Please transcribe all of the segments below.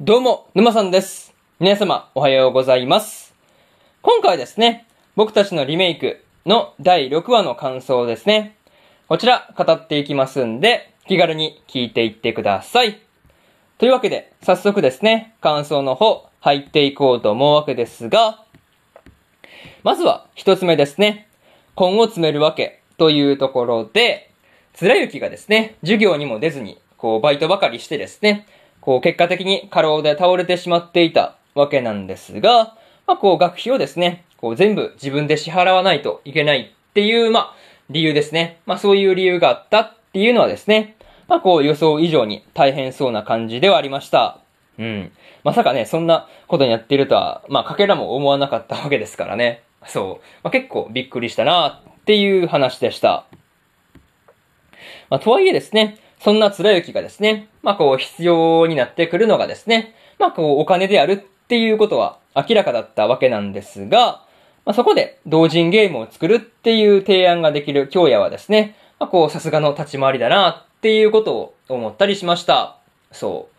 どうも、沼さんです。皆様、おはようございます。今回ですね、僕たちのリメイクの第6話の感想ですね。こちら、語っていきますんで、気軽に聞いていってください。というわけで、早速ですね、感想の方、入っていこうと思うわけですが、まずは、一つ目ですね。根を詰めるわけというところで、貫之がですね、授業にも出ずに、こう、バイトばかりしてですね、こう、結果的に過労で倒れてしまっていたわけなんですが、まあ、こう、学費をですね、こう、全部自分で支払わないといけないっていう、まあ、理由ですね。まあ、そういう理由があったっていうのはですね、まあ、こう、予想以上に大変そうな感じではありました。うん。まさかね、そんなことにやっているとは、まあ、かけらも思わなかったわけですからね。そう。まあ、結構びっくりしたなっていう話でした。まあ、とはいえですね、そんな貫之がですね、まあ、こう、必要になってくるのがですね、まあ、こう、お金であるっていうことは明らかだったわけなんですが、まあ、そこで同人ゲームを作るっていう提案ができる京也はですね、まあ、こう、さすがの立ち回りだなっていうことを思ったりしました。そ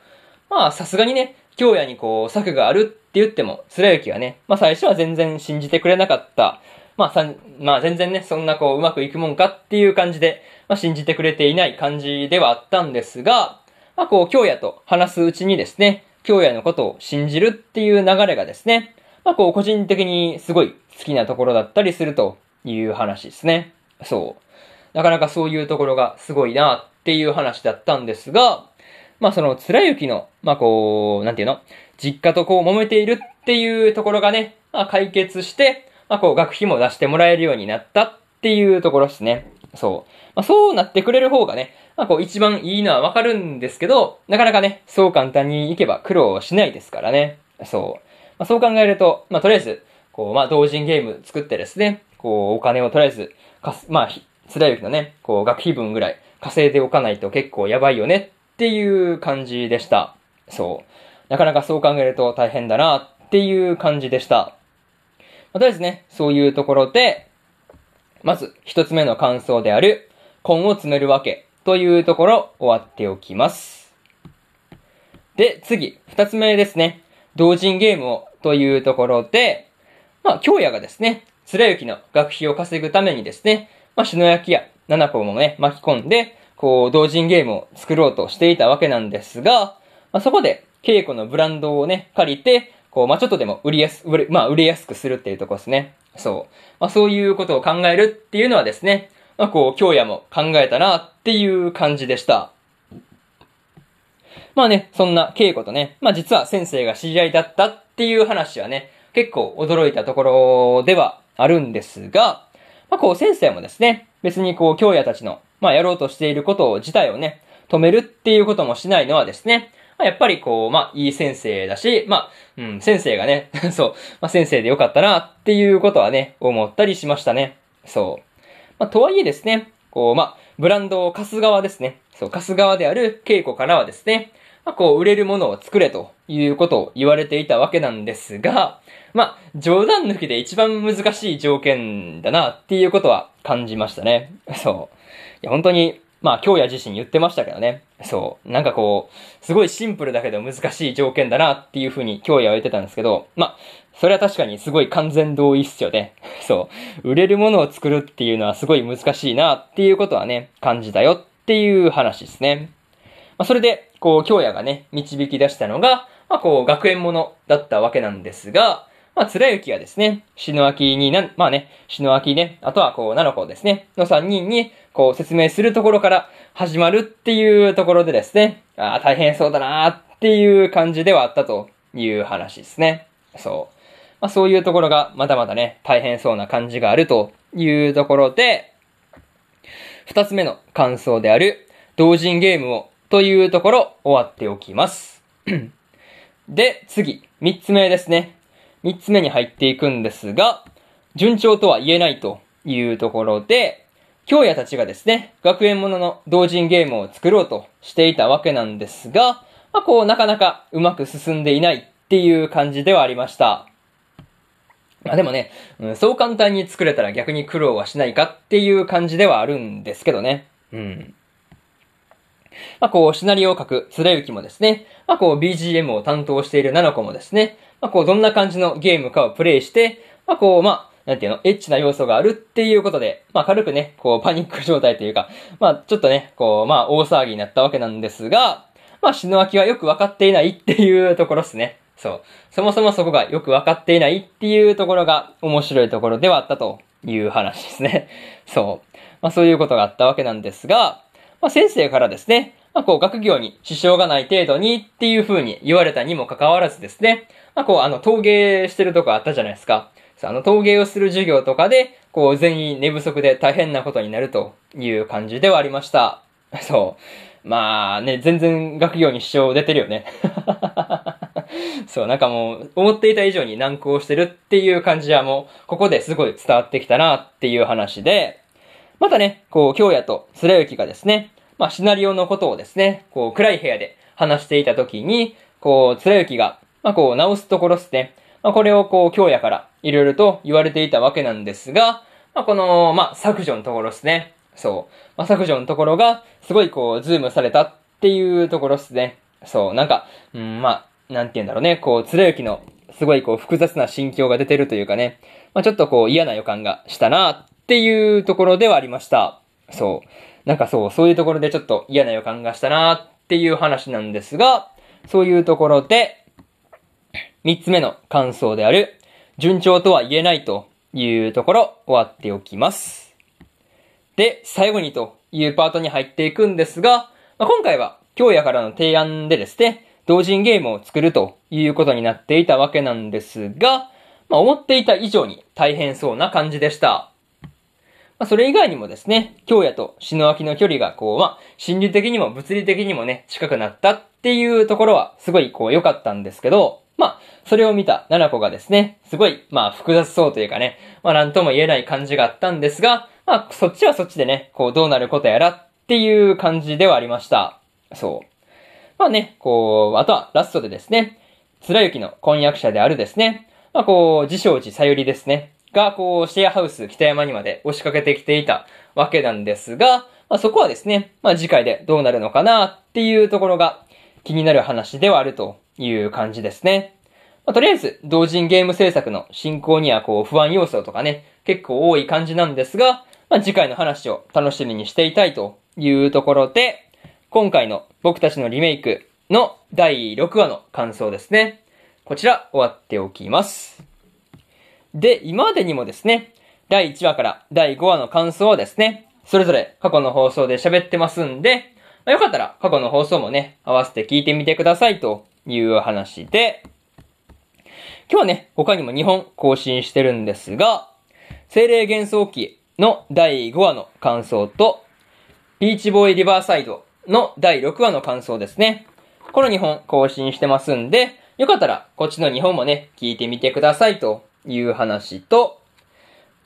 う。まあ、さすがにね、京也にこう、策があるって言っても、貫之はね、まあ、最初は全然信じてくれなかった。まあ、さ、まあ、全然ね、そんなこう、うまくいくもんかっていう感じで、まあ、信じてくれていない感じではあったんですが、まあ、こう、京也と話すうちにですね、京也のことを信じるっていう流れがですね、まあ、こう、個人的にすごい好きなところだったりするという話ですね。そう。なかなかそういうところがすごいなっていう話だったんですが、まあその、貫之の、まあこう、なんていうの実家とこう揉めているっていうところがね、まあ解決して、まあこう学費も出してもらえるようになったっていうところですね。そう。まあそうなってくれる方がね、まあこう一番いいのはわかるんですけど、なかなかね、そう簡単にいけば苦労しないですからね。そう。まあそう考えると、まあとりあえず、こう、まあ同人ゲーム作ってですね、こうお金をとりあえず、かす、まあ、ひ貫之のね、こう学費分ぐらい稼いでおかないと結構やばいよねっていう感じでした。そう。なかなかそう考えると大変だなっていう感じでした。まあとりあえずね、そういうところで、まず一つ目の感想である、根を詰めるわけというところ終わっておきます。で、次、二つ目ですね。同人ゲームをというところで、まあ、京也がですね、貫之の学費を稼ぐためにですね、まあ、篠焼や七子もね、巻き込んで、こう、同人ゲームを作ろうとしていたわけなんですが、まあ、そこで、稽古のブランドをね、借りて、こう、まあ、ちょっとでも売りやす、売れ、まあ、売れやすくするっていうとこですね。そう。まあ、そういうことを考えるっていうのはですね、まあ、こう、京也も考えたなっていう感じでした。まあね、そんな稽古とね、まあ実は先生が知り合いだったっていう話はね、結構驚いたところではあるんですが、まあこう先生もですね、別にこう京也たちの、まあやろうとしていることを自体をね、止めるっていうこともしないのはですね、やっぱりこう、まあいい先生だし、まあ、うん、先生がね、そう、まあ先生でよかったなっていうことはね、思ったりしましたね。そう。まあとはいえですね、こう、まあ、ブランドを貸す側ですね。そう、貸す側である稽古からはですね、まあ、こう、売れるものを作れということを言われていたわけなんですが、まあ、冗談抜きで一番難しい条件だなっていうことは感じましたね。そう。いや、本当に、まあ、京也自身言ってましたけどね。そう。なんかこう、すごいシンプルだけど難しい条件だなっていうふうに京也は言ってたんですけど、まあ、それは確かにすごい完全同意っすよね。そう。売れるものを作るっていうのはすごい難しいなっていうことはね、感じたよっていう話ですね。まあ、それで、こう、京也がね、導き出したのが、まあ、こう、学園ものだったわけなんですが、まあ、貫之がですね、篠明になん、まあね、篠明ね、あとはこう、七子ですね、の三人に、こう、説明するところから始まるっていうところでですね、ああ、大変そうだなっていう感じではあったという話ですね。そう。まあ、そういうところがまだまだね、大変そうな感じがあるというところで、二つ目の感想である、同人ゲームをというところ終わっておきます。で、次、三つ目ですね。三つ目に入っていくんですが、順調とは言えないというところで、京也たちがですね、学園ものの同人ゲームを作ろうとしていたわけなんですが、まあこうなかなかうまく進んでいないっていう感じではありました。まあでもね、うん、そう簡単に作れたら逆に苦労はしないかっていう感じではあるんですけどね。うん。まあ、こう、シナリオを書く、つらゆきもですね、まあ、こう、BGM を担当しているナナコもですね、まあ、こう、どんな感じのゲームかをプレイして、まあ、こう、まあ、なんていうの、エッチな要素があるっていうことで、まあ軽くね、こうパニック状態というか、まあちょっとね、こう、まあ大騒ぎになったわけなんですが、まあ篠明はよくわかっていないっていうところですね。そう。そもそもそこがよくわかっていないっていうところが面白いところではあったという話ですね。そう。まあそういうことがあったわけなんですが、まあ先生からですね、まあこう学業に支障がない程度にっていう風に言われたにもかかわらずですね、まあこうあの陶芸してるとこあったじゃないですか。あの、陶芸をする授業とかで、こう、全員寝不足で大変なことになるという感じではありました。そう。まあね、全然学業に支障出てるよね。そう、なんかもう、思っていた以上に難航してるっていう感じはもう、ここですごい伝わってきたなっていう話で、またね、こう、京也と貫之がですね、まあ、シナリオのことをですね、こう、暗い部屋で話していた時に、こう、貫之が、まあ、こう、直すところですね、まあ、これをこう、京也からいろいろと言われていたわけなんですが、まあ、この、まあ、削除のところですね。そう。まあ、削除のところが、すごいこう、ズームされたっていうところですね。そう。なんか、うん、まあ、なんて言うんだろうね。こう、つらゆきの、すごいこう、複雑な心境が出てるというかね。まあ、ちょっとこう、嫌な予感がしたなっていうところではありました。そう。なんかそう、そういうところでちょっと嫌な予感がしたなっていう話なんですが、そういうところで、三つ目の感想である、順調とは言えないというところ終わっておきます。で、最後にというパートに入っていくんですが、まあ、今回は京也からの提案でですね、同人ゲームを作るということになっていたわけなんですが、まあ、思っていた以上に大変そうな感じでした。まあ、それ以外にもですね、京也と篠明の距離がこう、まあ、心理的にも物理的にもね、近くなったっていうところはすごいこう良かったんですけど、まあ、それを見た七子がですね、すごい、まあ、複雑そうというかね、まあ、なんとも言えない感じがあったんですが、まあ、そっちはそっちでね、こう、どうなることやらっていう感じではありました。そう。まあね、こう、あとはラストでですね、貫之の婚約者であるですね、まあこう、自称寺さゆりですね、が、こう、シェアハウス北山にまで押しかけてきていたわけなんですが、まあそこはですね、まあ次回でどうなるのかなっていうところが気になる話ではあるという感じですね。まあ、とりあえず、同人ゲーム制作の進行にはこう不安要素とかね、結構多い感じなんですが、まあ、次回の話を楽しみにしていたいというところで、今回の僕たちのリメイクの第6話の感想ですね。こちら終わっておきます。で、今までにもですね、第1話から第5話の感想をですね、それぞれ過去の放送で喋ってますんで、まあ、よかったら過去の放送もね、合わせて聞いてみてくださいという話で、今日はね、他にも2本更新してるんですが、精霊幻想記の第5話の感想と、ピーチボーイリバーサイドの第6話の感想ですね。この2本更新してますんで、よかったらこっちの2本もね、聞いてみてくださいという話と、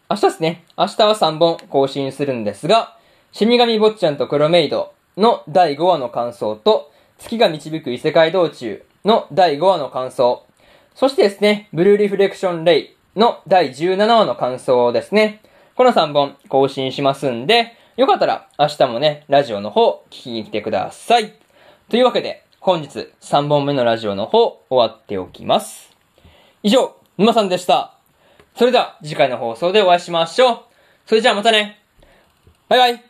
明日ですね、明日は3本更新するんですが、死神坊ちゃんとクロメイドの第5話の感想と、月が導く異世界道中の第5話の感想、そしてですね、ブルーリフレクションレイの第17話の感想ですね。この3本更新しますんで、よかったら明日もね、ラジオの方聞きに来てください。というわけで、本日3本目のラジオの方終わっておきます。以上、沼さんでした。それでは次回の放送でお会いしましょう。それじゃあまたね。バイバイ。